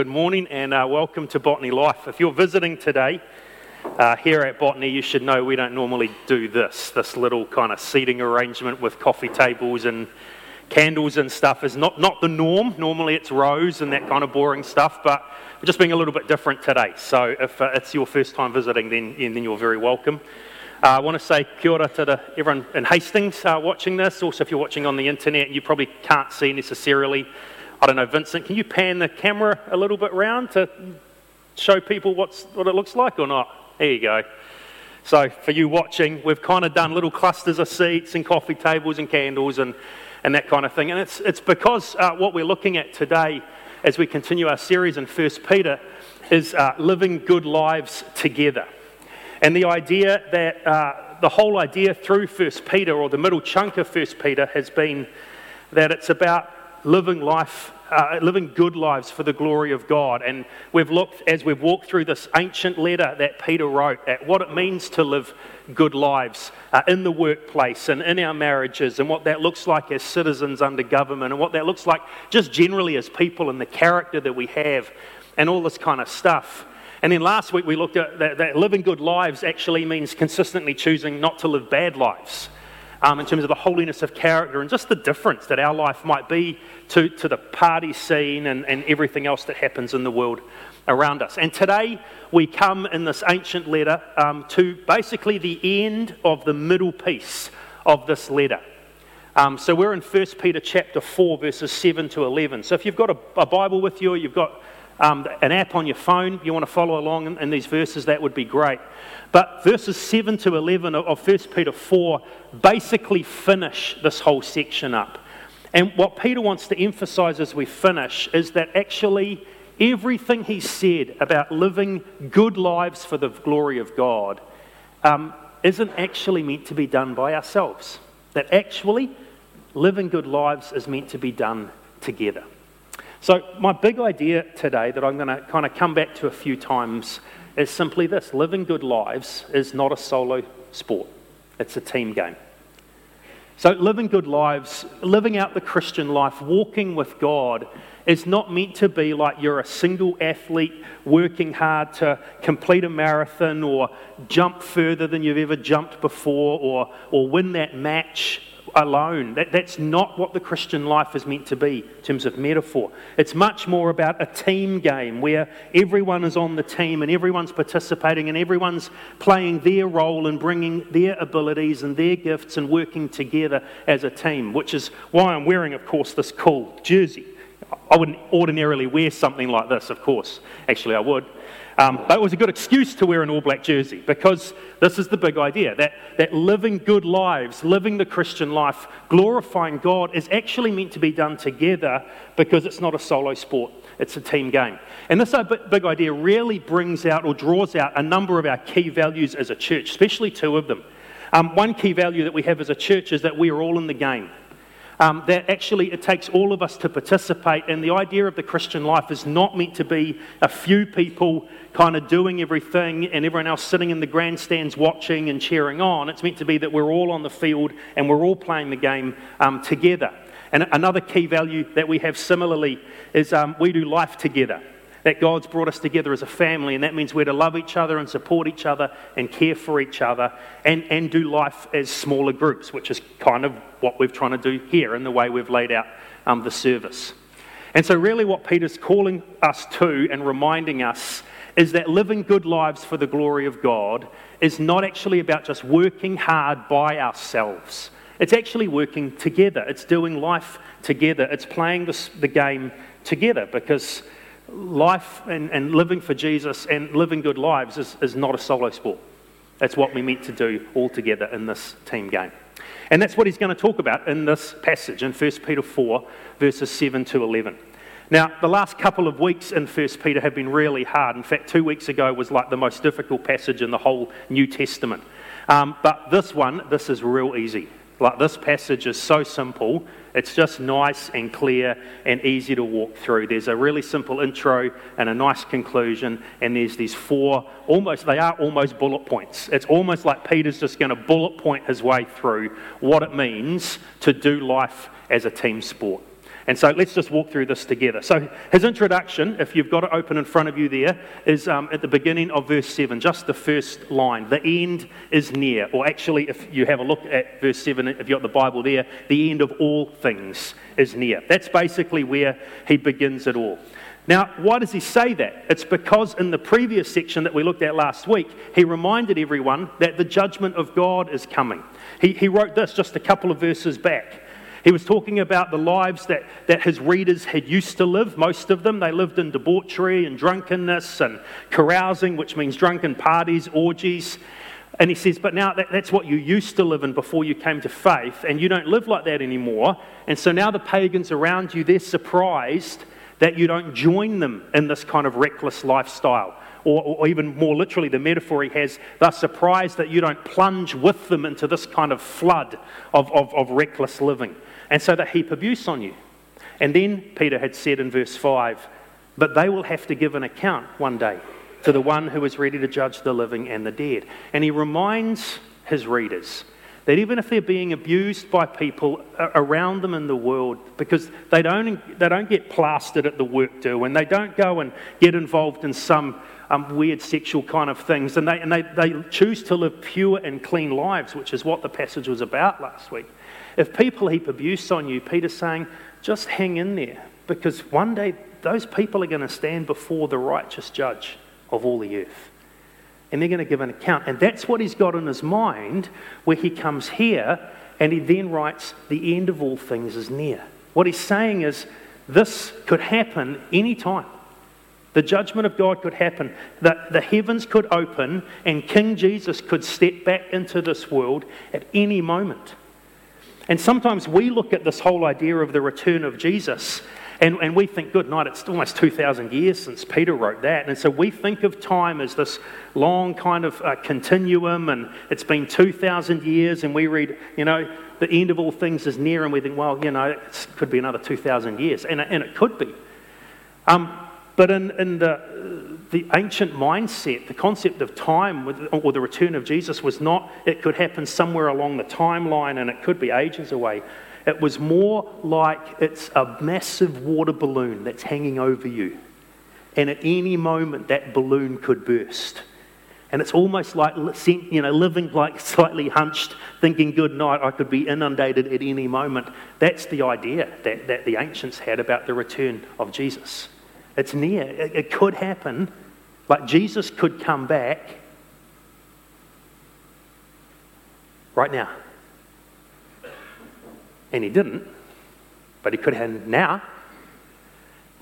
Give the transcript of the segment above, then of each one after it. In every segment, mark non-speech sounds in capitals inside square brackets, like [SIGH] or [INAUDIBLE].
Good morning and uh, welcome to Botany Life. If you're visiting today uh, here at Botany, you should know we don't normally do this. This little kind of seating arrangement with coffee tables and candles and stuff is not, not the norm. Normally it's rows and that kind of boring stuff, but we're just being a little bit different today. So if uh, it's your first time visiting, then, then you're very welcome. Uh, I want to say kia ora to the, everyone in Hastings uh, watching this. Also, if you're watching on the internet, you probably can't see necessarily I don't know, Vincent, can you pan the camera a little bit round to show people what's, what it looks like or not? There you go. So, for you watching, we've kind of done little clusters of seats and coffee tables and candles and, and that kind of thing. And it's, it's because uh, what we're looking at today as we continue our series in 1 Peter is uh, living good lives together. And the idea that uh, the whole idea through 1 Peter, or the middle chunk of 1 Peter, has been that it's about living life, uh, living good lives for the glory of God. And we've looked, as we've walked through this ancient letter that Peter wrote, at what it means to live good lives uh, in the workplace and in our marriages, and what that looks like as citizens under government, and what that looks like just generally as people and the character that we have, and all this kind of stuff. And then last week we looked at that, that living good lives actually means consistently choosing not to live bad lives um, in terms of the holiness of character and just the difference that our life might be to, to the party scene and, and everything else that happens in the world around us. And today we come in this ancient letter um, to basically the end of the middle piece of this letter. Um, so we're in 1 Peter chapter 4, verses 7 to 11. So if you've got a, a Bible with you, you've got um, an app on your phone, you want to follow along in, in these verses, that would be great. But verses 7 to 11 of 1 Peter 4 basically finish this whole section up. And what Peter wants to emphasize as we finish is that actually everything he said about living good lives for the glory of God um, isn't actually meant to be done by ourselves. That actually living good lives is meant to be done together. So, my big idea today that I'm going to kind of come back to a few times is simply this living good lives is not a solo sport, it's a team game. So, living good lives, living out the Christian life, walking with God, is not meant to be like you're a single athlete working hard to complete a marathon or jump further than you've ever jumped before or, or win that match alone. That, that's not what the Christian life is meant to be in terms of metaphor. It's much more about a team game where everyone is on the team and everyone's participating and everyone's playing their role and bringing their abilities and their gifts and working together as a team, which is why I'm wearing, of course, this cool jersey. I wouldn't ordinarily wear something like this, of course. Actually, I would. Um, but it was a good excuse to wear an all black jersey because this is the big idea that, that living good lives, living the Christian life, glorifying God is actually meant to be done together because it's not a solo sport, it's a team game. And this uh, big idea really brings out or draws out a number of our key values as a church, especially two of them. Um, one key value that we have as a church is that we are all in the game um, that actually it takes all of us to participate. And the idea of the Christian life is not meant to be a few people kind of doing everything and everyone else sitting in the grandstands watching and cheering on. It's meant to be that we're all on the field and we're all playing the game um, together. And another key value that we have similarly is um, we do life together that God's brought us together as a family, and that means we're to love each other and support each other and care for each other and, and do life as smaller groups, which is kind of what we're trying to do here in the way we've laid out um, the service. And so, really, what Peter's calling us to and reminding us is that living good lives for the glory of God is not actually about just working hard by ourselves. It's actually working together. It's doing life together. It's playing this, the game together because life and, and living for Jesus and living good lives is, is not a solo sport. That's what we meant to do all together in this team game. And that's what he's going to talk about in this passage in 1 Peter 4, verses 7 to 11. Now, the last couple of weeks in 1 Peter have been really hard. In fact, two weeks ago was like the most difficult passage in the whole New Testament. Um, but this one, this is real easy. Like this passage is so simple, it's just nice and clear and easy to walk through. There's a really simple intro and a nice conclusion, and there's these four almost, they are almost bullet points. It's almost like Peter's just going to bullet point his way through what it means to do life as a team sport. And so let's just walk through this together. So his introduction, if you've got it open in front of you there, is um, at the beginning of verse 7, just the first line. The end is near. Or actually, if you have a look at verse 7, if you've got the Bible there, the end of all things is near. That's basically where he begins it all. Now, why does he say that? It's because in the previous section that we looked at last week, he reminded everyone that the judgment of God is coming. He, he wrote this just a couple of verses back. He was talking about the lives that, that his readers had used to live, most of them. They lived in debauchery and drunkenness and carousing, which means drunken parties, orgies. And he says, But now that, that's what you used to live in before you came to faith, and you don't live like that anymore. And so now the pagans around you, they're surprised that you don't join them in this kind of reckless lifestyle. Or, or, even more literally, the metaphor he has, they're surprised that you don't plunge with them into this kind of flood of, of, of reckless living. And so they heap abuse on you. And then Peter had said in verse 5 But they will have to give an account one day to the one who is ready to judge the living and the dead. And he reminds his readers that even if they're being abused by people around them in the world, because they don't, they don't get plastered at the work do, and they don't go and get involved in some um, weird sexual kind of things, and, they, and they, they choose to live pure and clean lives, which is what the passage was about last week. If people heap abuse on you, Peter's saying, just hang in there, because one day those people are going to stand before the righteous judge of all the earth and they're going to give an account. And that's what he's got in his mind where he comes here and he then writes, The end of all things is near. What he's saying is, this could happen any time. The judgment of God could happen. that the heavens could open and King Jesus could step back into this world at any moment. And sometimes we look at this whole idea of the return of Jesus and, and we think, good night, it's almost 2,000 years since Peter wrote that. And so we think of time as this long kind of uh, continuum, and it's been 2,000 years, and we read, you know, the end of all things is near, and we think, well, you know, it could be another 2,000 years. And, and it could be. Um, but in, in the, the ancient mindset, the concept of time or the return of Jesus was not, it could happen somewhere along the timeline and it could be ages away. It was more like it's a massive water balloon that's hanging over you. And at any moment, that balloon could burst. And it's almost like you know, living like [LAUGHS] slightly hunched, thinking, good night, I could be inundated at any moment. That's the idea that, that the ancients had about the return of Jesus. It's near, it, it could happen. Like Jesus could come back right now. And he didn't, but he could have now,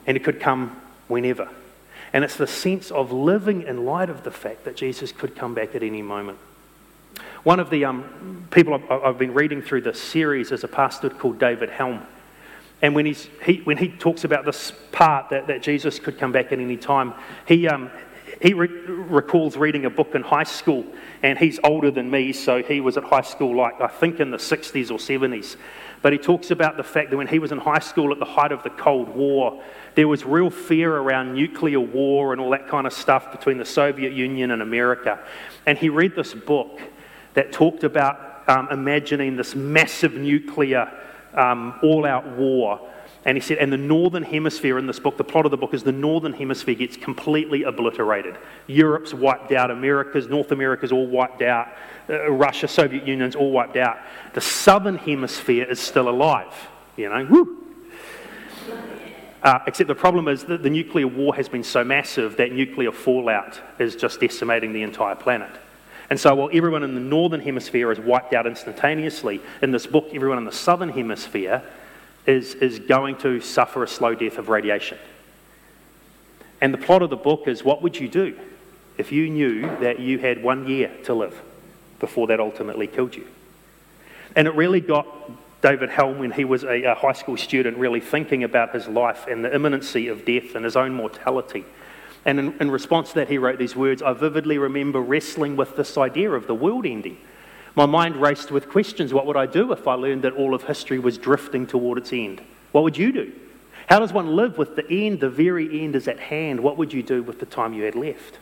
and he could come whenever. And it's the sense of living in light of the fact that Jesus could come back at any moment. One of the um, people I've, I've, been reading through this series is a pastor called David Helm. And when, he's, he, when he talks about this part that, that Jesus could come back at any time, he, um, he re- recalls reading a book in high school, and he's older than me, so he was at high school like I think in the 60s or 70s. But he talks about the fact that when he was in high school at the height of the Cold War, there was real fear around nuclear war and all that kind of stuff between the Soviet Union and America. And he read this book that talked about um, imagining this massive nuclear um, all out war and he said, and the northern hemisphere in this book, the plot of the book is the northern hemisphere gets completely obliterated. Europe's wiped out, America's, North America's all wiped out, uh, Russia, Soviet Union's all wiped out. The southern hemisphere is still alive, you know, woo. Uh, except the problem is that the nuclear war has been so massive that nuclear fallout is just decimating the entire planet. And so while everyone in the northern hemisphere is wiped out instantaneously, in this book, everyone in the southern hemisphere is, is going to suffer a slow death of radiation. And the plot of the book is what would you do if you knew that you had one year to live before that ultimately killed you? And it really got David Helm, when he was a, a high school student, really thinking about his life and the imminency of death and his own mortality. And in, in response to that, he wrote these words I vividly remember wrestling with this idea of the world ending my mind raced with questions. What would I do if I learned that all of history was drifting toward its end? What would you do? How does one live with the end? The very end is at hand. What would you do with the time you had left?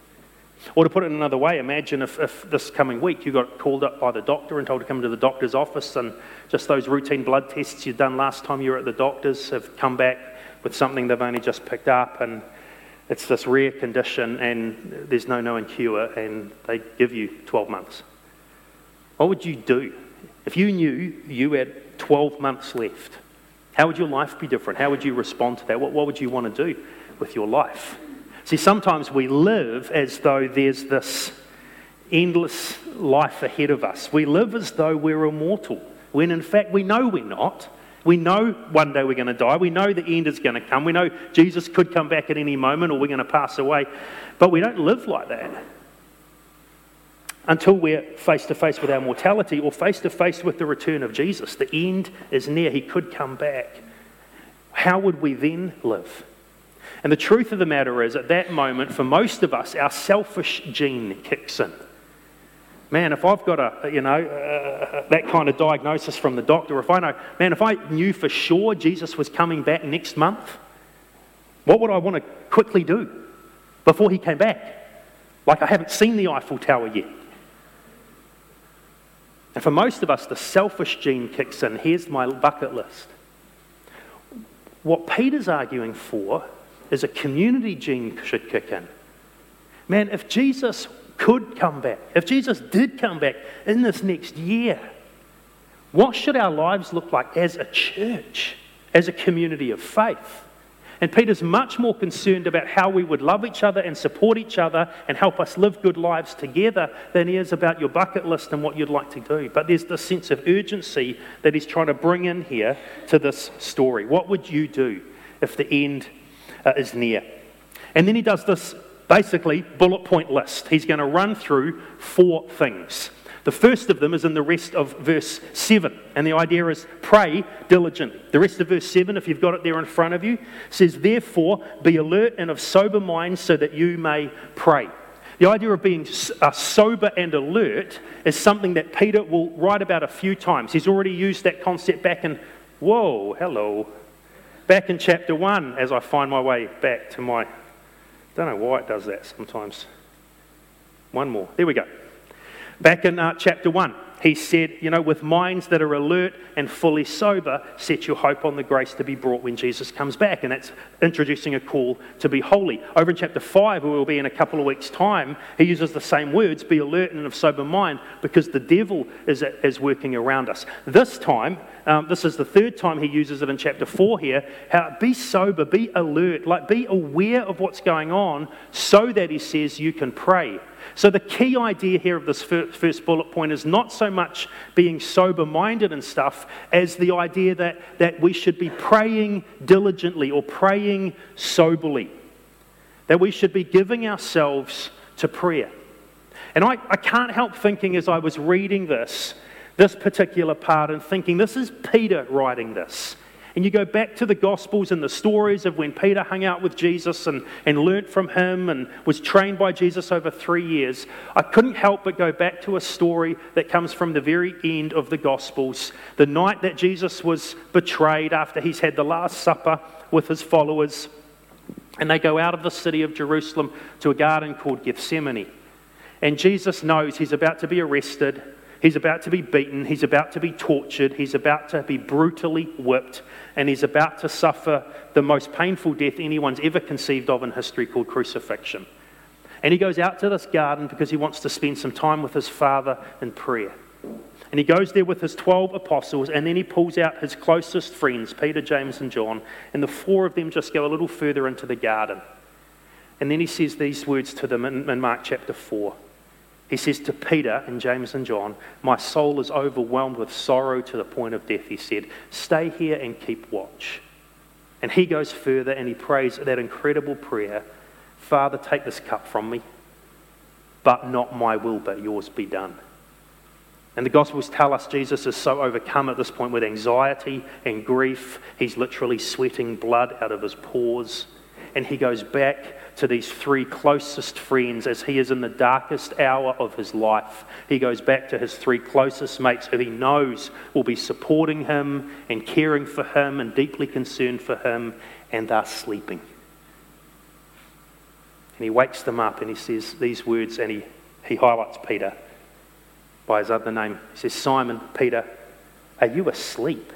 Or to put it another way, imagine if, if this coming week you got called up by the doctor and told to come to the doctor's office, and just those routine blood tests you'd done last time you were at the doctor's have come back with something they've only just picked up, and it's this rare condition, and there's no known cure, and they give you 12 months. What would you do if you knew you had 12 months left? How would your life be different? How would you respond to that? What, what would you want to do with your life? See, sometimes we live as though there's this endless life ahead of us. We live as though we're immortal, when in fact we know we're not. We know one day we're going to die. We know the end is going to come. We know Jesus could come back at any moment or we're going to pass away. But we don't live like that until we're face to face with our mortality or face to face with the return of Jesus. The end is near. He could come back. How would we then live? And the truth of the matter is, at that moment, for most of us, our selfish gene kicks in. Man, if I've got a, you know, uh, that kind of diagnosis from the doctor, if I know, man, if I knew for sure Jesus was coming back next month, what would I want to quickly do before he came back? Like I haven't seen the Eiffel Tower yet. And for most of us, the selfish gene kicks in. Here's my bucket list. What Peter's arguing for is a community gene should kick in. Man, if Jesus could come back, if Jesus did come back in this next year, what should our lives look like as a church, as a community of faith? And Peter's much more concerned about how we would love each other and support each other and help us live good lives together than he is about your bucket list and what you'd like to do. But there's this sense of urgency that he's trying to bring in here to this story. What would you do if the end uh, is near? And then he does this basically bullet point list. He's going to run through four things. The first of them is in the rest of verse 7, and the idea is pray diligently. The rest of verse 7, if you've got it there in front of you, says, Therefore, be alert and of sober mind so that you may pray. The idea of being uh, sober and alert is something that Peter will write about a few times. He's already used that concept back in, whoa, hello, back in chapter 1 as I find my way back to my don't know why it does that sometimes. One more. There we go. Back in uh, chapter 1, he said, You know, with minds that are alert and fully sober, set your hope on the grace to be brought when Jesus comes back. And that's introducing a call to be holy. Over in chapter 5, where we'll be in a couple of weeks' time, he uses the same words be alert and of sober mind because the devil is, is working around us. This time, um, this is the third time he uses it in chapter 4 here. How, be sober, be alert, like be aware of what's going on so that he says you can pray. So, the key idea here of this first bullet point is not so much being sober minded and stuff as the idea that, that we should be praying diligently or praying soberly, that we should be giving ourselves to prayer. And I, I can't help thinking as I was reading this, this particular part, and thinking, this is Peter writing this and you go back to the Gospels and the stories of when Peter hung out with Jesus and, and learnt from him and was trained by Jesus over three years, I couldn't help but go back to a story that comes from the very end of the Gospels. The night that Jesus was betrayed after he's had the Last Supper with his followers. And they go out of the city of Jerusalem to a garden called Gethsemane. And Jesus knows he's about to be arrested. He's about to be beaten. He's about to be tortured. He's about to be brutally whipped and he's about to suffer the most painful death anyone's ever conceived of in history called crucifixion. And he goes out to this garden because he wants to spend some time with his father in prayer. And he goes there with his 12 apostles, and then he pulls out his closest friends, Peter, James, and John, and the four of them just go a little further into the garden. And then he says these words to them in, in Mark chapter 4. He says to Peter and James and John, My soul is overwhelmed with sorrow to the point of death. He said, Stay here and keep watch. And he goes further and he prays that incredible prayer Father, take this cup from me, but not my will, but yours be done. And the Gospels tell us Jesus is so overcome at this point with anxiety and grief, he's literally sweating blood out of his pores. And he goes back to these three closest friends as he is in the darkest hour of his life. He goes back to his three closest mates who he knows will be supporting him and caring for him and deeply concerned for him, and thus sleeping. And he wakes them up and he says these words and he, he highlights Peter by his other name. He says, Simon, Peter, are you asleep?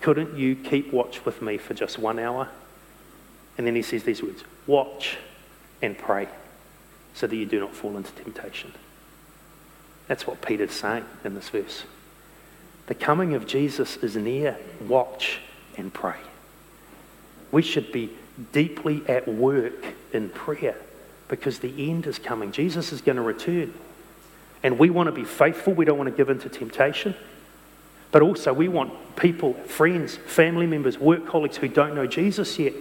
Couldn't you keep watch with me for just one hour? And then he says these words Watch and pray so that you do not fall into temptation. That's what Peter's saying in this verse. The coming of Jesus is near. Watch and pray. We should be deeply at work in prayer because the end is coming. Jesus is going to return. And we want to be faithful. We don't want to give in to temptation. But also, we want people, friends, family members, work colleagues who don't know Jesus yet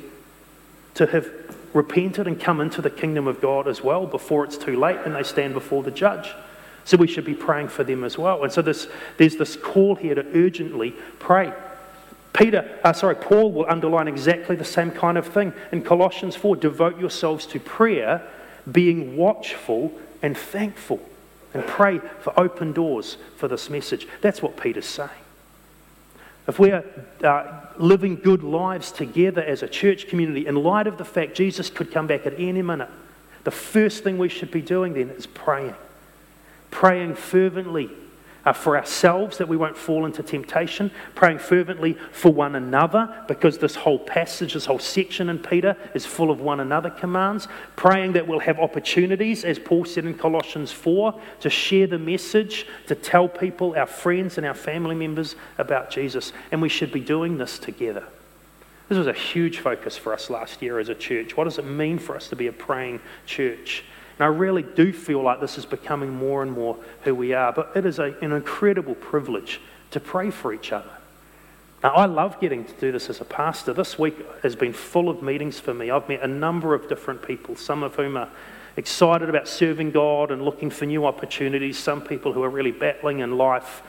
to have repented and come into the kingdom of God as well before it's too late and they stand before the judge. So we should be praying for them as well. And so this, there's this call here to urgently pray. Peter, uh, sorry, Paul will underline exactly the same kind of thing in Colossians 4. Devote yourselves to prayer, being watchful and thankful and pray for open doors for this message. That's what Peter's saying. If we are uh, living good lives together as a church community, in light of the fact Jesus could come back at any minute, the first thing we should be doing then is praying. Praying fervently uh, for ourselves that we won't fall into temptation, praying fervently for one another, because this whole passage, this whole section in Peter is full of one another commands, praying that we'll have opportunities, as Paul said in Colossians 4, to share the message, to tell people, our friends and our family members about Jesus. And we should be doing this together. This was a huge focus for us last year as a church. What does it mean for us to be a praying church? And I really do feel like this is becoming more and more who we are. But it is a, an incredible privilege to pray for each other. Now, I love getting to do this as a pastor. This week has been full of meetings for me. I've met a number of different people, some of whom are excited about serving God and looking for new opportunities, some people who are really battling in life.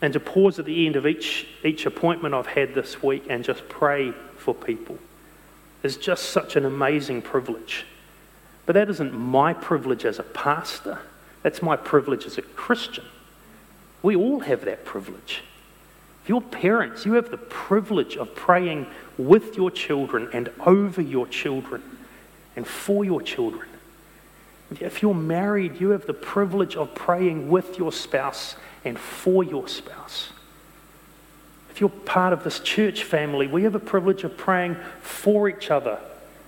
And to pause at the end of each, each appointment I've had this week and just pray for people is just such an amazing privilege. But that isn't my privilege as a pastor, that's my privilege as a Christian. We all have that privilege. If you're parents, you have the privilege of praying with your children and over your children and for your children. If you're married, you have the privilege of praying with your spouse and for your spouse. If you're part of this church family, we have a privilege of praying for each other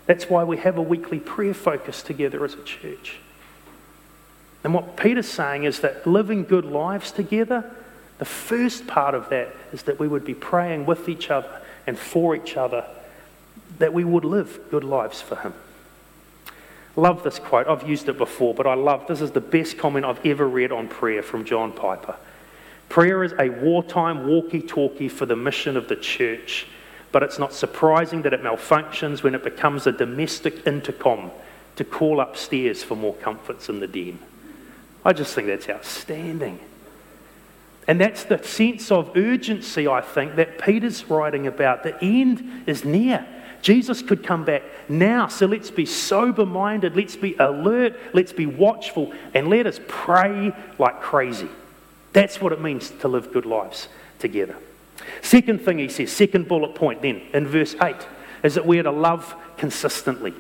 that's why we have a weekly prayer focus together as a church. And what Peter's saying is that living good lives together, the first part of that is that we would be praying with each other and for each other, that we would live good lives for Him. Love this quote. I've used it before, but I love this is the best comment I've ever read on prayer from John Piper. Prayer is a wartime walkie talkie for the mission of the church but it's not surprising that it malfunctions when it becomes a domestic intercom to call upstairs for more comforts in the den. I just think that's outstanding. And that's the sense of urgency, I think, that Peter's writing about. The end is near. Jesus could come back now. So let's be sober minded, let's be alert, let's be watchful, and let us pray like crazy. That's what it means to live good lives together. Second thing he says, second bullet point then in verse 8, is that we're to love consistently.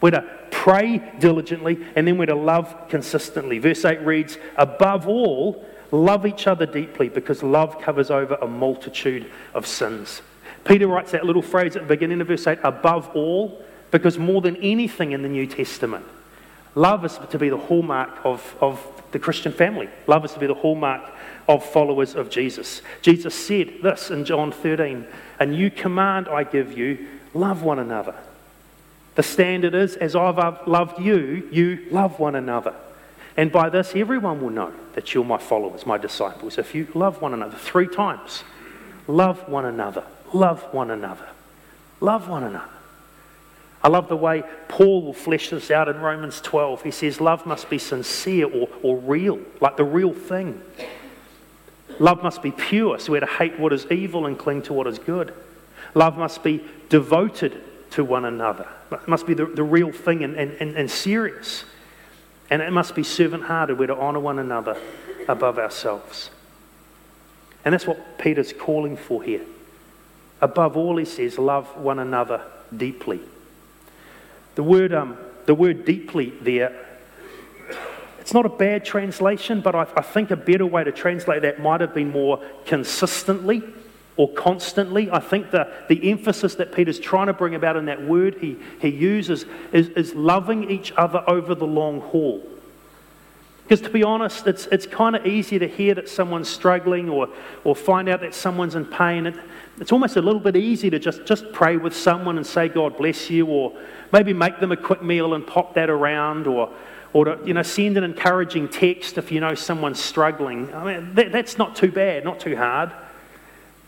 We're to pray diligently and then we're to love consistently. Verse 8 reads, Above all, love each other deeply because love covers over a multitude of sins. Peter writes that little phrase at the beginning of verse 8, above all, because more than anything in the New Testament, love is to be the hallmark of, of the Christian family. Love is to be the hallmark of followers of Jesus. Jesus said this in John 13 A new command I give you love one another. The standard is, as I've loved you, you love one another. And by this, everyone will know that you're my followers, my disciples, if you love one another. Three times. Love one another. Love one another. Love one another. I love the way Paul will flesh this out in Romans 12. He says, Love must be sincere or, or real, like the real thing. Love must be pure, so we're to hate what is evil and cling to what is good. Love must be devoted to one another. It must be the, the real thing and, and, and serious. And it must be servant hearted. We're to honour one another above ourselves. And that's what Peter's calling for here. Above all, he says, love one another deeply. The word um, the word deeply there, it's not a bad translation, but I, I think a better way to translate that might have been more consistently or constantly. I think the, the emphasis that Peter's trying to bring about in that word he, he uses is, is loving each other over the long haul. Because to be honest, it's, it's kind of easy to hear that someone's struggling or, or find out that someone's in pain. It, it's almost a little bit easy to just, just pray with someone and say, God bless you, or maybe make them a quick meal and pop that around, or, or to you know, send an encouraging text if you know someone's struggling. I mean, that, that's not too bad, not too hard.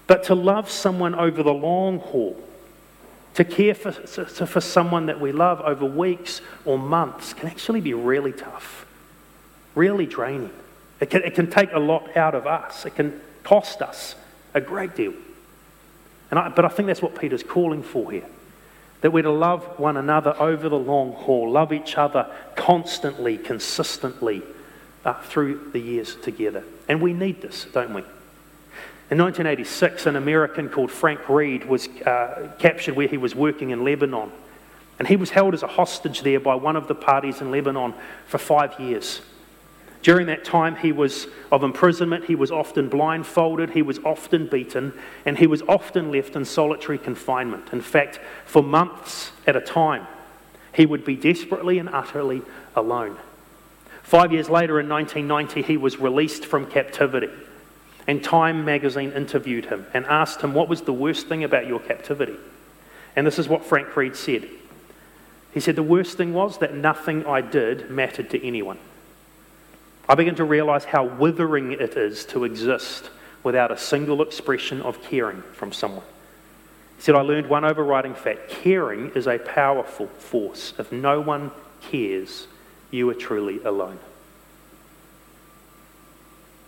But to love someone over the long haul, to care for, for someone that we love over weeks or months can actually be really tough really draining. It can, it can take a lot out of us, it can cost us a great deal. And I, but I think that's what Peter's calling for here that we're to love one another over the long haul, love each other constantly, consistently uh, through the years together. And we need this, don't we? In 1986, an American called Frank Reed was uh, captured where he was working in Lebanon. And he was held as a hostage there by one of the parties in Lebanon for five years. During that time he was of imprisonment, he was often blindfolded, he was often beaten, and he was often left in solitary confinement. In fact, for months at a time, he would be desperately and utterly alone. Five years later, in 1990, he was released from captivity. And Time magazine interviewed him and asked him what was the worst thing about your captivity. And this is what Frank Reed said. He said, The worst thing was that nothing I did mattered to anyone. I began to realize how withering it is to exist without a single expression of caring from someone. He said, I learned one overriding fact caring is a powerful force. If no one cares, you are truly alone.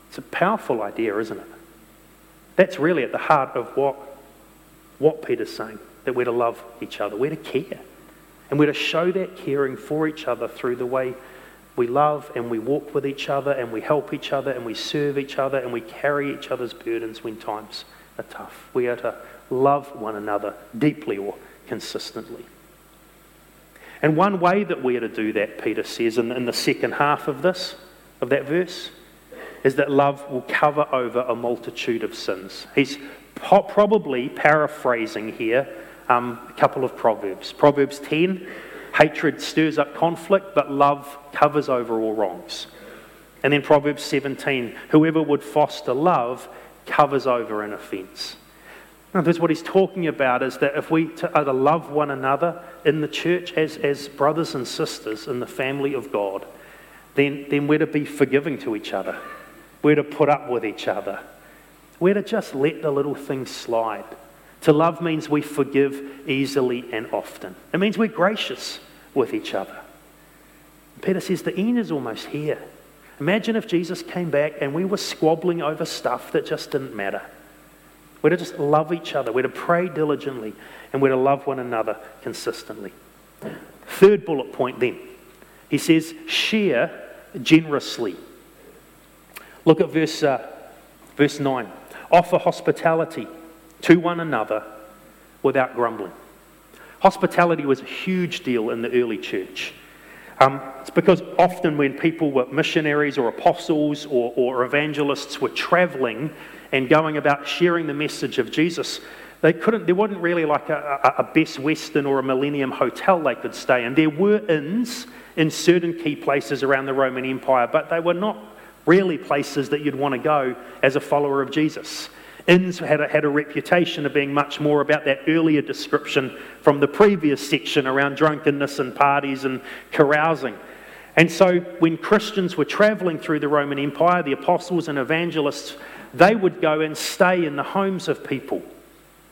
It's a powerful idea, isn't it? That's really at the heart of what, what Peter's saying that we're to love each other, we're to care. And we're to show that caring for each other through the way we love and we walk with each other and we help each other and we serve each other and we carry each other's burdens when times are tough. We are to love one another deeply or consistently. And one way that we are to do that, Peter says in, in the second half of this, of that verse, is that love will cover over a multitude of sins. He's po- probably paraphrasing here um, a couple of Proverbs. Proverbs 10 Hatred stirs up conflict, but love covers over all wrongs. And then Proverbs 17 whoever would foster love covers over an offense. Now, that's what he's talking about is that if we are to love one another in the church as, as brothers and sisters in the family of God, then, then we're to be forgiving to each other. We're to put up with each other. We're to just let the little things slide. To love means we forgive easily and often. It means we're gracious with each other. Peter says the end is almost here. Imagine if Jesus came back and we were squabbling over stuff that just didn't matter. We're to just love each other. We're to pray diligently and we're to love one another consistently. Third bullet point then. He says, share generously. Look at verse, uh, verse 9. Offer hospitality to one another without grumbling. Hospitality was a huge deal in the early church. Um, it's because often when people were missionaries or apostles or, or evangelists were traveling and going about sharing the message of Jesus, they couldn't, there wasn't really like a, a, a Best Western or a Millennium Hotel they could stay in. There were inns in certain key places around the Roman Empire, but they were not really places that you'd want to go as a follower of Jesus. Inns had a, had a reputation of being much more about that earlier description from the previous section around drunkenness and parties and carousing. And so, when Christians were traveling through the Roman Empire, the apostles and evangelists, they would go and stay in the homes of people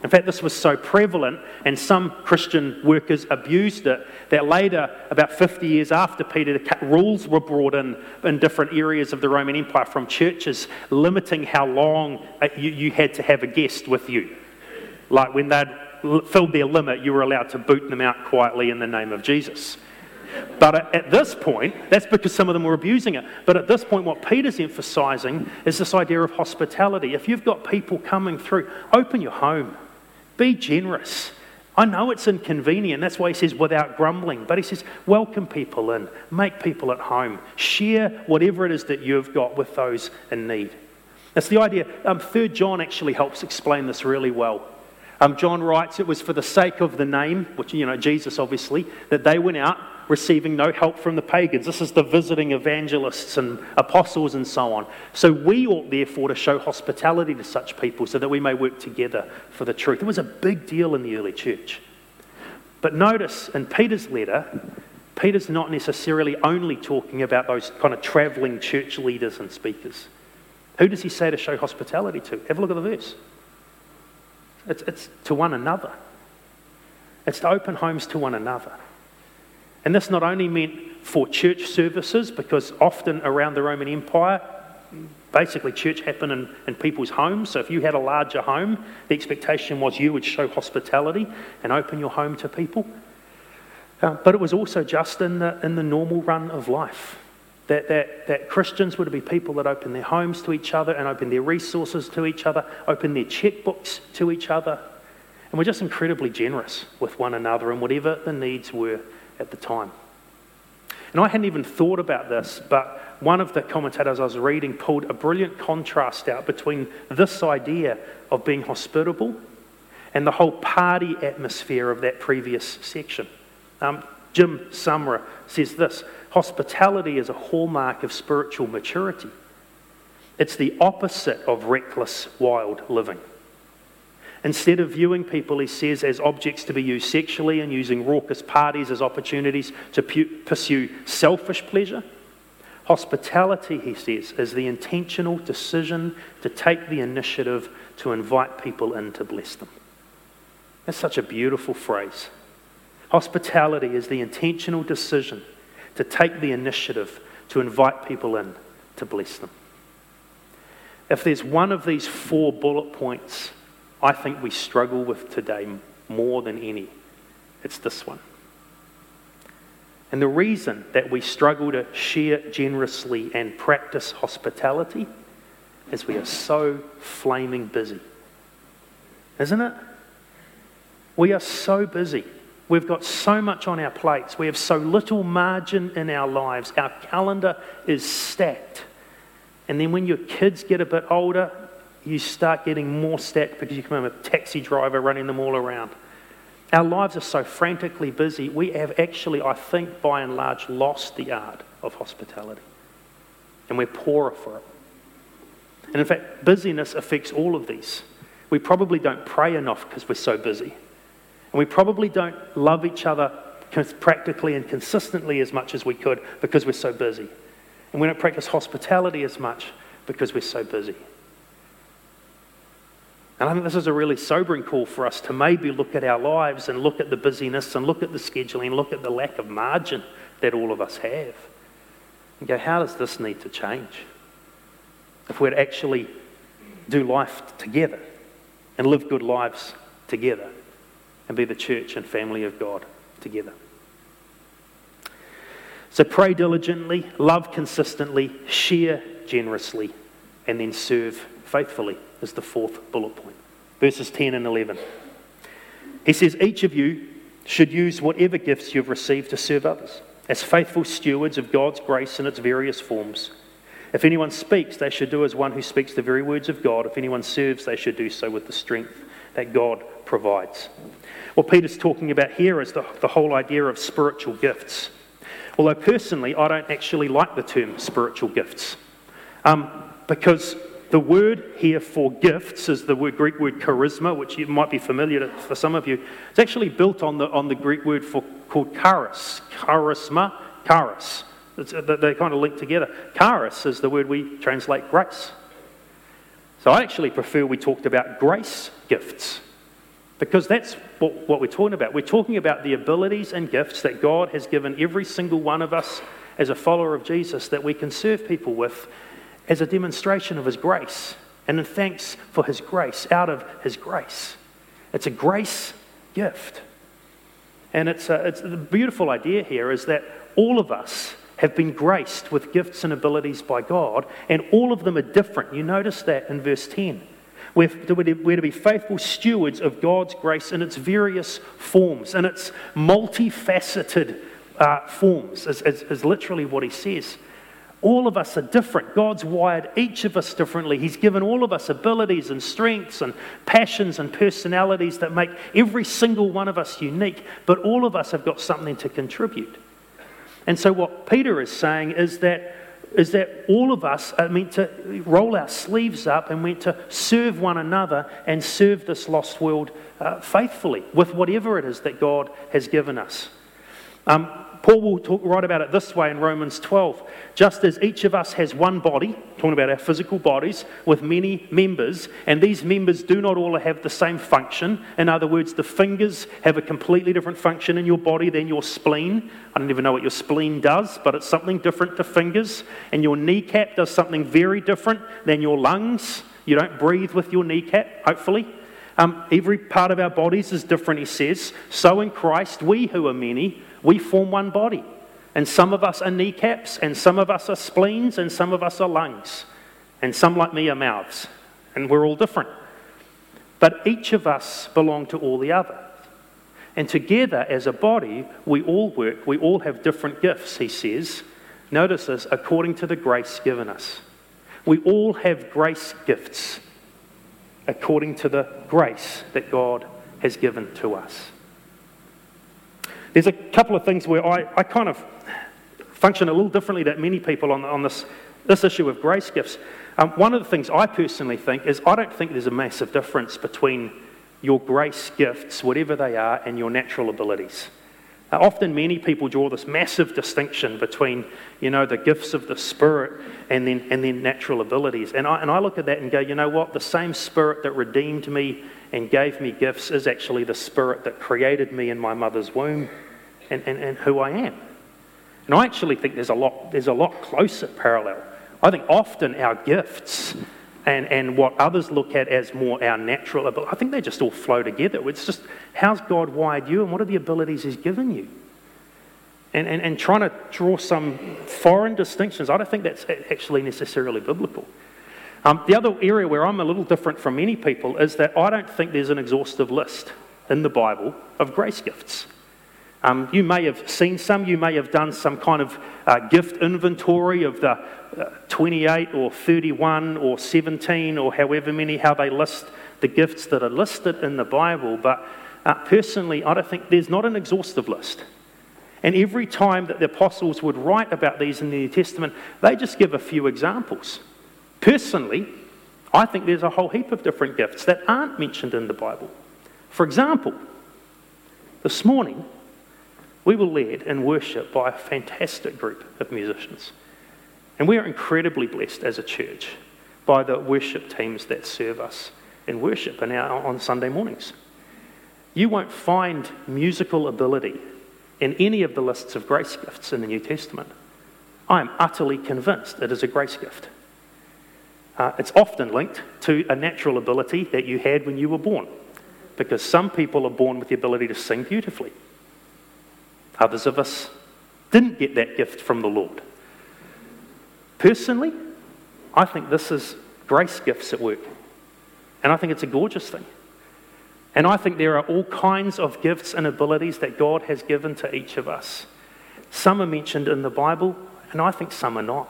in fact, this was so prevalent, and some Christian workers abused it, that later, about 50 years after Peter, the rules were brought in in different areas of the Roman Empire from churches limiting how long uh, you, you had to have a guest with you. Like when they'd filled their limit, you were allowed to boot them out quietly in the name of Jesus. But at this point, that's because some of them were abusing it. But at this point, what Peter's emphasizing is this idea of hospitality. If you've got people coming through, open your home. Be generous. I know it's inconvenient. That's why he says without grumbling. But he says welcome people in, make people at home, share whatever it is that you've got with those in need. That's the idea. Um, Third John actually helps explain this really well. Um, John writes it was for the sake of the name, which, you know, Jesus obviously, that they went out receiving no help from the pagans. This is the visiting evangelists and apostles and so on. So we ought therefore to show hospitality to such people so that we may work together for the truth. It was a big deal in the early church. But notice in Peter's letter, Peter's not necessarily only talking about those kind of traveling church leaders and speakers. Who does he say to show hospitality to? Have a look at the verse. It's, it's to one another. It's to open homes to one another. And this not only meant for church services, because often around the Roman Empire, basically church happened in, in people's homes. So if you had a larger home, the expectation was you would show hospitality and open your home to people. Uh, but it was also just in the, in the normal run of life. That, that, that Christians were to be people that open their homes to each other and open their resources to each other, open their checkbooks to each other. And we're just incredibly generous with one another and whatever the needs were at the time. And I hadn't even thought about this, but one of the commentators I was reading pulled a brilliant contrast out between this idea of being hospitable and the whole party atmosphere of that previous section. Um, Jim Samra says this Hospitality is a hallmark of spiritual maturity. It's the opposite of reckless, wild living. Instead of viewing people, he says, as objects to be used sexually and using raucous parties as opportunities to pu- pursue selfish pleasure, hospitality, he says, is the intentional decision to take the initiative to invite people in to bless them. That's such a beautiful phrase. Hospitality is the intentional decision to take the initiative to invite people in to bless them. If there's one of these four bullet points I think we struggle with today more than any, it's this one. And the reason that we struggle to share generously and practice hospitality is we are so flaming busy. Isn't it? We are so busy. We've got so much on our plates. We have so little margin in our lives. Our calendar is stacked. And then when your kids get a bit older, you start getting more stacked because you become a taxi driver running them all around. Our lives are so frantically busy, we have actually, I think, by and large, lost the art of hospitality. And we're poorer for it. And in fact, busyness affects all of these. We probably don't pray enough because we're so busy. And we probably don't love each other practically and consistently as much as we could because we're so busy. And we don't practice hospitality as much because we're so busy. And I think this is a really sobering call for us to maybe look at our lives and look at the busyness and look at the scheduling, look at the lack of margin that all of us have. And go, how does this need to change? If we'd actually do life together and live good lives together and be the church and family of God together. So pray diligently, love consistently, share generously, and then serve faithfully is the fourth bullet point. Verses 10 and 11. He says, Each of you should use whatever gifts you've received to serve others as faithful stewards of God's grace in its various forms. If anyone speaks, they should do as one who speaks the very words of God. If anyone serves, they should do so with the strength that God provides. What Peter's talking about here is the, the whole idea of spiritual gifts. Although personally, I don't actually like the term spiritual gifts um, because the word here for gifts is the word, Greek word charisma, which you might be familiar to, for some of you. It's actually built on the, on the Greek word for called charis, charisma, charis. It's, uh, they kind of link together. Charis is the word we translate grace. So I actually prefer we talked about grace gifts because that's what, what we're talking about. We're talking about the abilities and gifts that God has given every single one of us as a follower of Jesus that we can serve people with as a demonstration of His grace and in thanks for His grace, out of His grace. It's a grace gift. And it's, a, it's the beautiful idea here is that all of us have been graced with gifts and abilities by God, and all of them are different. You notice that in verse 10. We're to, we're to be faithful stewards of God's grace in its various forms, in its multifaceted uh, forms, is, is, is literally what he says. All of us are different. God's wired each of us differently. He's given all of us abilities and strengths and passions and personalities that make every single one of us unique, but all of us have got something to contribute. And so, what Peter is saying is that, is that all of us are meant to roll our sleeves up and meant to serve one another and serve this lost world uh, faithfully with whatever it is that God has given us. Um, Paul will talk, write about it this way in Romans 12. Just as each of us has one body, talking about our physical bodies, with many members, and these members do not all have the same function. In other words, the fingers have a completely different function in your body than your spleen. I don't even know what your spleen does, but it's something different to fingers. And your kneecap does something very different than your lungs. You don't breathe with your kneecap, hopefully. Um, every part of our bodies is different, he says. So in Christ, we who are many, we form one body. And some of us are kneecaps, and some of us are spleens, and some of us are lungs. And some, like me, are mouths. And we're all different. But each of us belong to all the others. And together as a body, we all work, we all have different gifts, he says. Notice this according to the grace given us. We all have grace gifts according to the grace that God has given to us. There's a couple of things where I, I kind of function a little differently than many people on, on this, this issue of grace gifts. Um, one of the things I personally think is I don't think there's a massive difference between your grace gifts, whatever they are, and your natural abilities. Uh, often, many people draw this massive distinction between, you know, the gifts of the Spirit and then, and then natural abilities. And I, and I look at that and go, you know what? The same Spirit that redeemed me and gave me gifts is actually the Spirit that created me in my mother's womb and, and, and who I am. And I actually think there's a lot, there's a lot closer parallel. I think often our gifts and, and what others look at as more our natural ability, I think they just all flow together. It's just how's God wired you and what are the abilities He's given you? And, and, and trying to draw some foreign distinctions, I don't think that's actually necessarily biblical. Um, the other area where I'm a little different from many people is that I don't think there's an exhaustive list in the Bible of grace gifts. Um, you may have seen some, you may have done some kind of uh, gift inventory of the uh, 28 or 31 or 17 or however many, how they list the gifts that are listed in the Bible. But uh, personally, I don't think there's not an exhaustive list. And every time that the apostles would write about these in the New Testament, they just give a few examples. Personally, I think there's a whole heap of different gifts that aren't mentioned in the Bible. For example, this morning, we were led in worship by a fantastic group of musicians. And we are incredibly blessed as a church by the worship teams that serve us in worship and on Sunday mornings. You won't find musical ability in any of the lists of grace gifts in the New Testament. I am utterly convinced it is a grace gift. Uh, it's often linked to a natural ability that you had when you were born, because some people are born with the ability to sing beautifully. Others of us didn't get that gift from the Lord. Personally, I think this is grace gifts at work. And I think it's a gorgeous thing. And I think there are all kinds of gifts and abilities that God has given to each of us. Some are mentioned in the Bible, and I think some are not.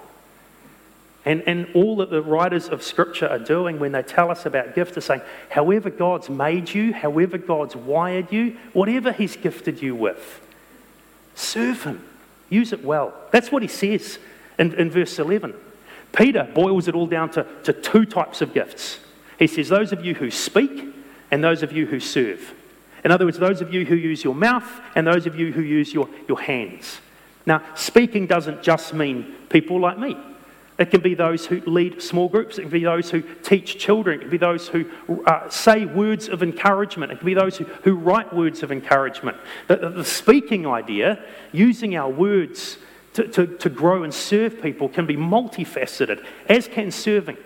And, and all that the writers of Scripture are doing when they tell us about gifts is saying, however God's made you, however God's wired you, whatever He's gifted you with, serve Him. Use it well. That's what He says in, in verse 11. Peter boils it all down to, to two types of gifts. He says, Those of you who speak and those of you who serve. In other words, those of you who use your mouth and those of you who use your, your hands. Now, speaking doesn't just mean people like me. It can be those who lead small groups. It can be those who teach children. It can be those who uh, say words of encouragement. It can be those who, who write words of encouragement. The, the speaking idea, using our words to, to, to grow and serve people, can be multifaceted, as can serving.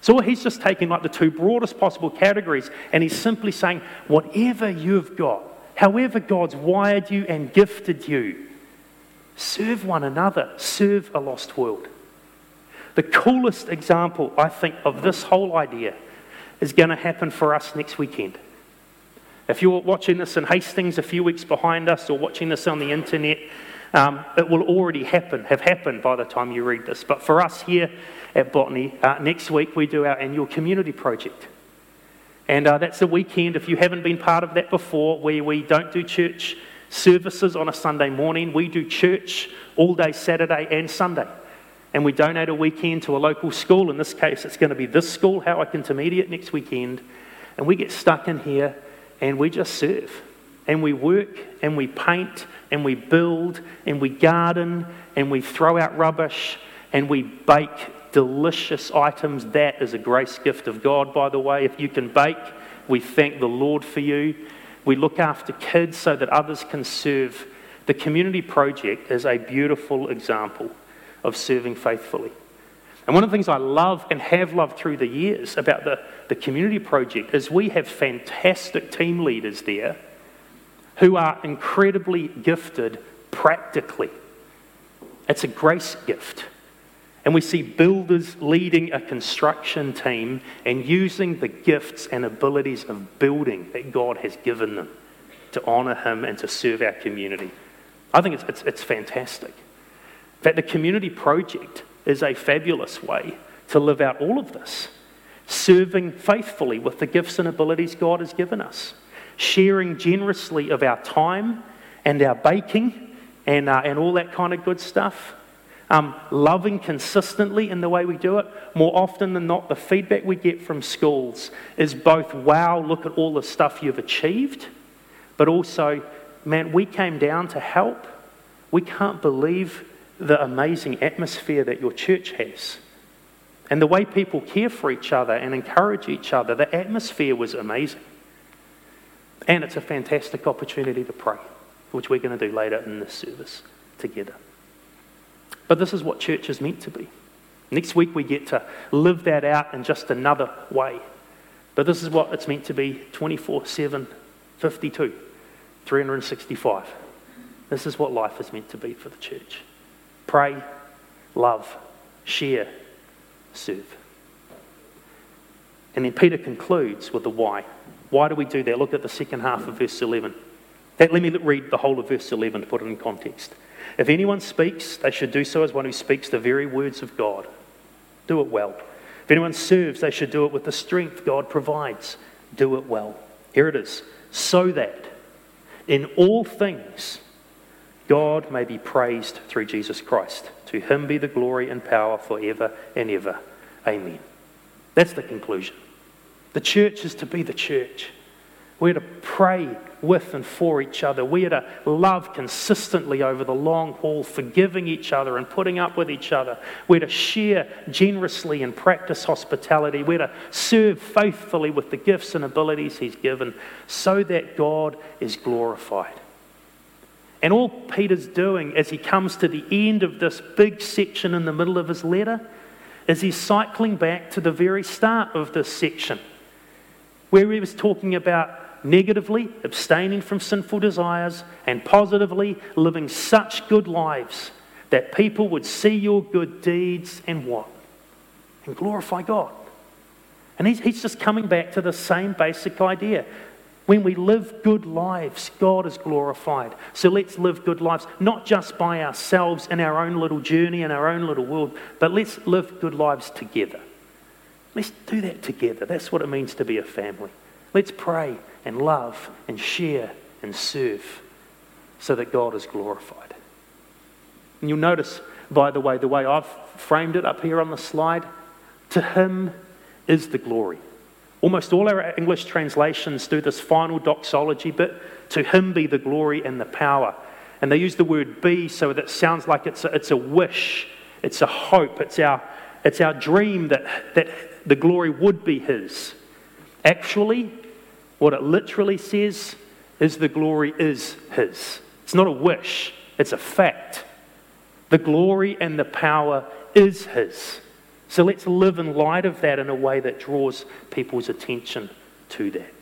So he's just taking like the two broadest possible categories and he's simply saying, whatever you've got, however God's wired you and gifted you, serve one another, serve a lost world. The coolest example, I think, of this whole idea is going to happen for us next weekend. If you're watching this in Hastings a few weeks behind us or watching this on the internet, um, it will already happen, have happened by the time you read this. But for us here at Botany, uh, next week we do our annual community project. And uh, that's a weekend, if you haven't been part of that before, where we don't do church services on a Sunday morning. We do church all day Saturday and Sunday. And we donate a weekend to a local school. In this case, it's going to be this school, Howick Intermediate, next weekend. And we get stuck in here and we just serve. And we work and we paint and we build and we garden and we throw out rubbish and we bake delicious items. That is a grace gift of God, by the way. If you can bake, we thank the Lord for you. We look after kids so that others can serve. The community project is a beautiful example of serving faithfully. And one of the things I love and have loved through the years about the, the community project is we have fantastic team leaders there who are incredibly gifted practically. It's a grace gift. And we see builders leading a construction team and using the gifts and abilities of building that God has given them to honour Him and to serve our community. I think it's, it's, it's fantastic. Fact, the community project is a fabulous way to live out all of this, serving faithfully with the gifts and abilities God has given us, sharing generously of our time and our baking and, uh, and all that kind of good stuff um, loving consistently in the way we do it, more often than not, the feedback we get from schools is both, wow, look at all the stuff you've achieved, but also, man, we came down to help. We can't believe the amazing atmosphere that your church has. And the way people care for each other and encourage each other, the atmosphere was amazing. And it's a fantastic opportunity to pray, which we're going to do later in this service together. But this is what church is meant to be. Next week, we get to live that out in just another way. But this is what it's meant to be 24 7, 52, 365. This is what life is meant to be for the church pray, love, share, serve. And then Peter concludes with the why. Why do we do that? Look at the second half of verse 11. Let me read the whole of verse 11 to put it in context. If anyone speaks, they should do so as one who speaks the very words of God. Do it well. If anyone serves, they should do it with the strength God provides. Do it well. Here it is. So that in all things God may be praised through Jesus Christ. To him be the glory and power forever and ever. Amen. That's the conclusion. The church is to be the church. We're to pray with and for each other. We are to love consistently over the long haul, forgiving each other and putting up with each other. We're to share generously and practice hospitality. We're to serve faithfully with the gifts and abilities He's given so that God is glorified. And all Peter's doing as he comes to the end of this big section in the middle of his letter is he's cycling back to the very start of this section where he was talking about negatively abstaining from sinful desires, and positively living such good lives that people would see your good deeds and what? And glorify God. And he's, he's just coming back to the same basic idea. When we live good lives, God is glorified. So let's live good lives, not just by ourselves in our own little journey, in our own little world, but let's live good lives together. Let's do that together. That's what it means to be a family. Let's pray and love and share and serve so that God is glorified. And you'll notice, by the way, the way I've framed it up here on the slide to Him is the glory. Almost all our English translations do this final doxology bit to Him be the glory and the power. And they use the word be so that sounds like it's a, it's a wish, it's a hope, it's our, it's our dream that, that the glory would be His. Actually, what it literally says is the glory is His. It's not a wish, it's a fact. The glory and the power is His. So let's live in light of that in a way that draws people's attention to that.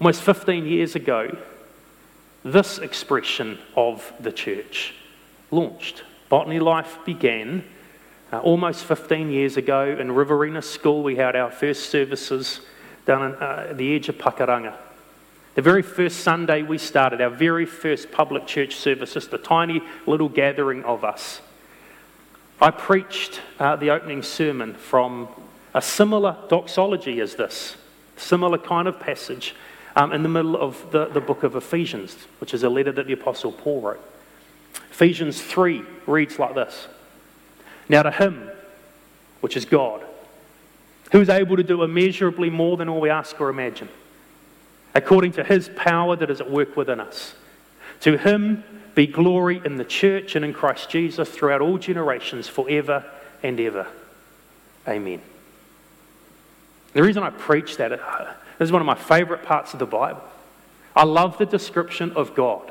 Almost 15 years ago, this expression of the church launched. Botany Life began Uh, almost 15 years ago in Riverina School, we had our first services down uh, at the edge of Pakuranga. The very first Sunday we started, our very first public church service, just a tiny little gathering of us. I preached uh, the opening sermon from a similar doxology as this, similar kind of passage um, in the middle of the, the book of Ephesians, which is a letter that the Apostle Paul wrote. Ephesians 3 reads like this Now to him, which is God, who is able to do immeasurably more than all we ask or imagine, according to his power that is at work within us. To him be glory in the church and in Christ Jesus throughout all generations, forever and ever. Amen. The reason I preach that, uh, is one of my favorite parts of the Bible. I love the description of God.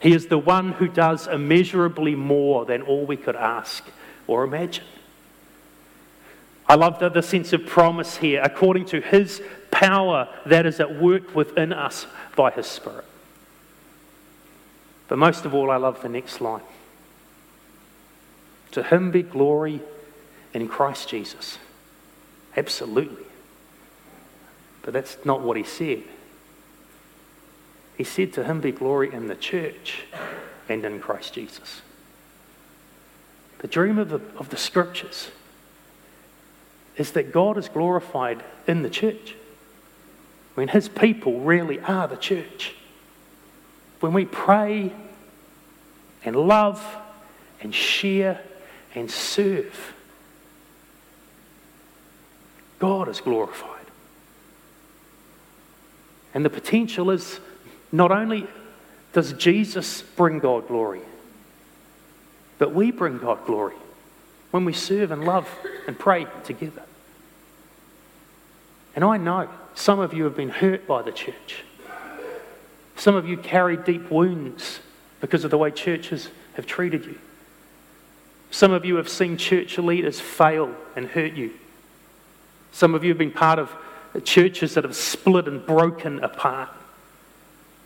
He is the one who does immeasurably more than all we could ask or imagine. I love the, the sense of promise here, according to his power that is at work within us by his Spirit. But most of all, I love the next line. To him be glory in Christ Jesus. Absolutely. But that's not what he said. He said, To him be glory in the church and in Christ Jesus. The dream of the, of the scriptures is that God is glorified in the church. When his people really are the church. When we pray and love and share and serve, God is glorified. And the potential is not only does Jesus bring God glory, but we bring God glory when we serve and love and pray together. And I know some of you have been hurt by the church. Some of you carry deep wounds because of the way churches have treated you. Some of you have seen church leaders fail and hurt you. Some of you have been part of churches that have split and broken apart.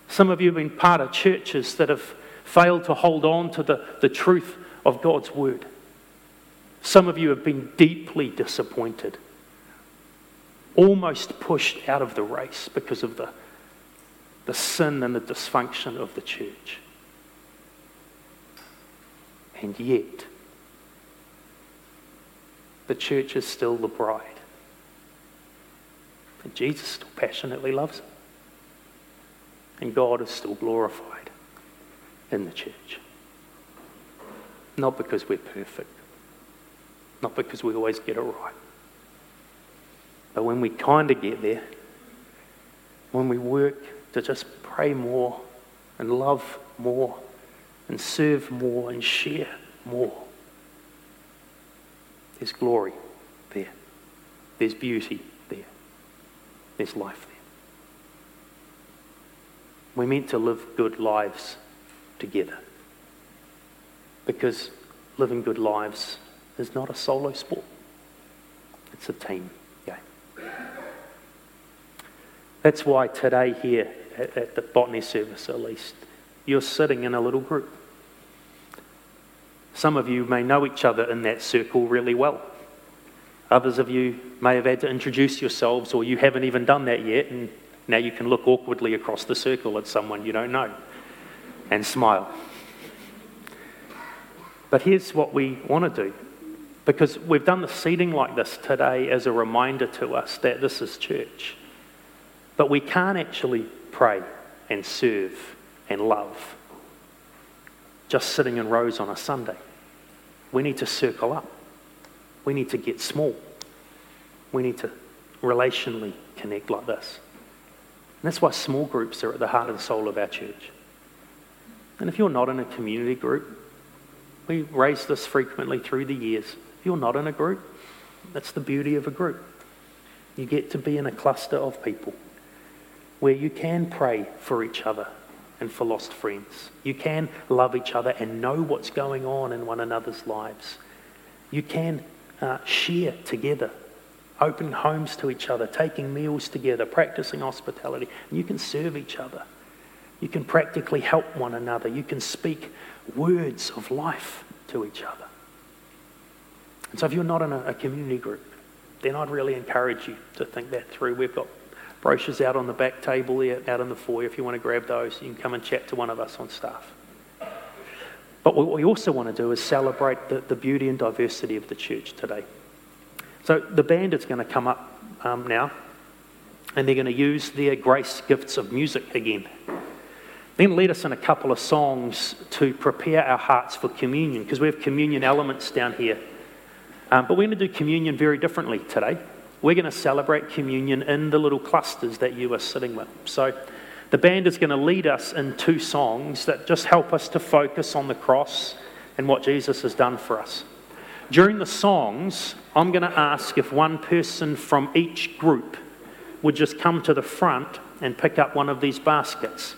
Some of you have been part of churches that have failed to hold on to the, the truth of God's word. Some of you have been deeply disappointed, almost pushed out of the race because of the, the sin and the dysfunction of the church. And yet, the church is still the bride. And Jesus still passionately loves it. And God is still glorified in the church. Not because we're perfect, not because we always get it right, but when we kind of get there, when we work to just pray more and love more and serve more and share more, there's glory there, there's beauty there, there's life there. We're meant to live good lives together. Because living good lives is not a solo sport, it's a team game. That's why today, here at, at the botany service at least, you're sitting in a little group. Some of you may know each other in that circle really well. Others of you may have had to introduce yourselves, or you haven't even done that yet, and now you can look awkwardly across the circle at someone you don't know and smile. But here's what we want to do because we've done the seating like this today as a reminder to us that this is church. But we can't actually pray and serve and love just sitting in rows on a Sunday. We need to circle up. We need to get small. We need to relationally connect like this. And that's why small groups are at the heart and soul of our church. And if you're not in a community group, we raise this frequently through the years. If you're not in a group, that's the beauty of a group. You get to be in a cluster of people where you can pray for each other and for lost friends. You can love each other and know what's going on in one another's lives. You can uh, share together, opening homes to each other, taking meals together, practicing hospitality. You can serve each other. You can practically help one another. You can speak words of life to each other. And so if you're not in a, a community group, then I'd really encourage you to think that through. We've got brochures out on the back table there, out in the foyer. If you want to grab those, you can come and chat to one of us on staff. But what we also want to do is celebrate the, the beauty and diversity of the church today. So the band is going to come up um, now, and they're going to use their grace gifts of music again. Then lead us in a couple of songs to prepare our hearts for communion, because we have communion elements down here. Um, but we're going to do communion very differently today. We're going to celebrate communion in the little clusters that you are sitting with. So the band is going to lead us in two songs that just help us to focus on the cross and what Jesus has done for us. During the songs, I'm going to ask if one person from each group would just come to the front and pick up one of these baskets.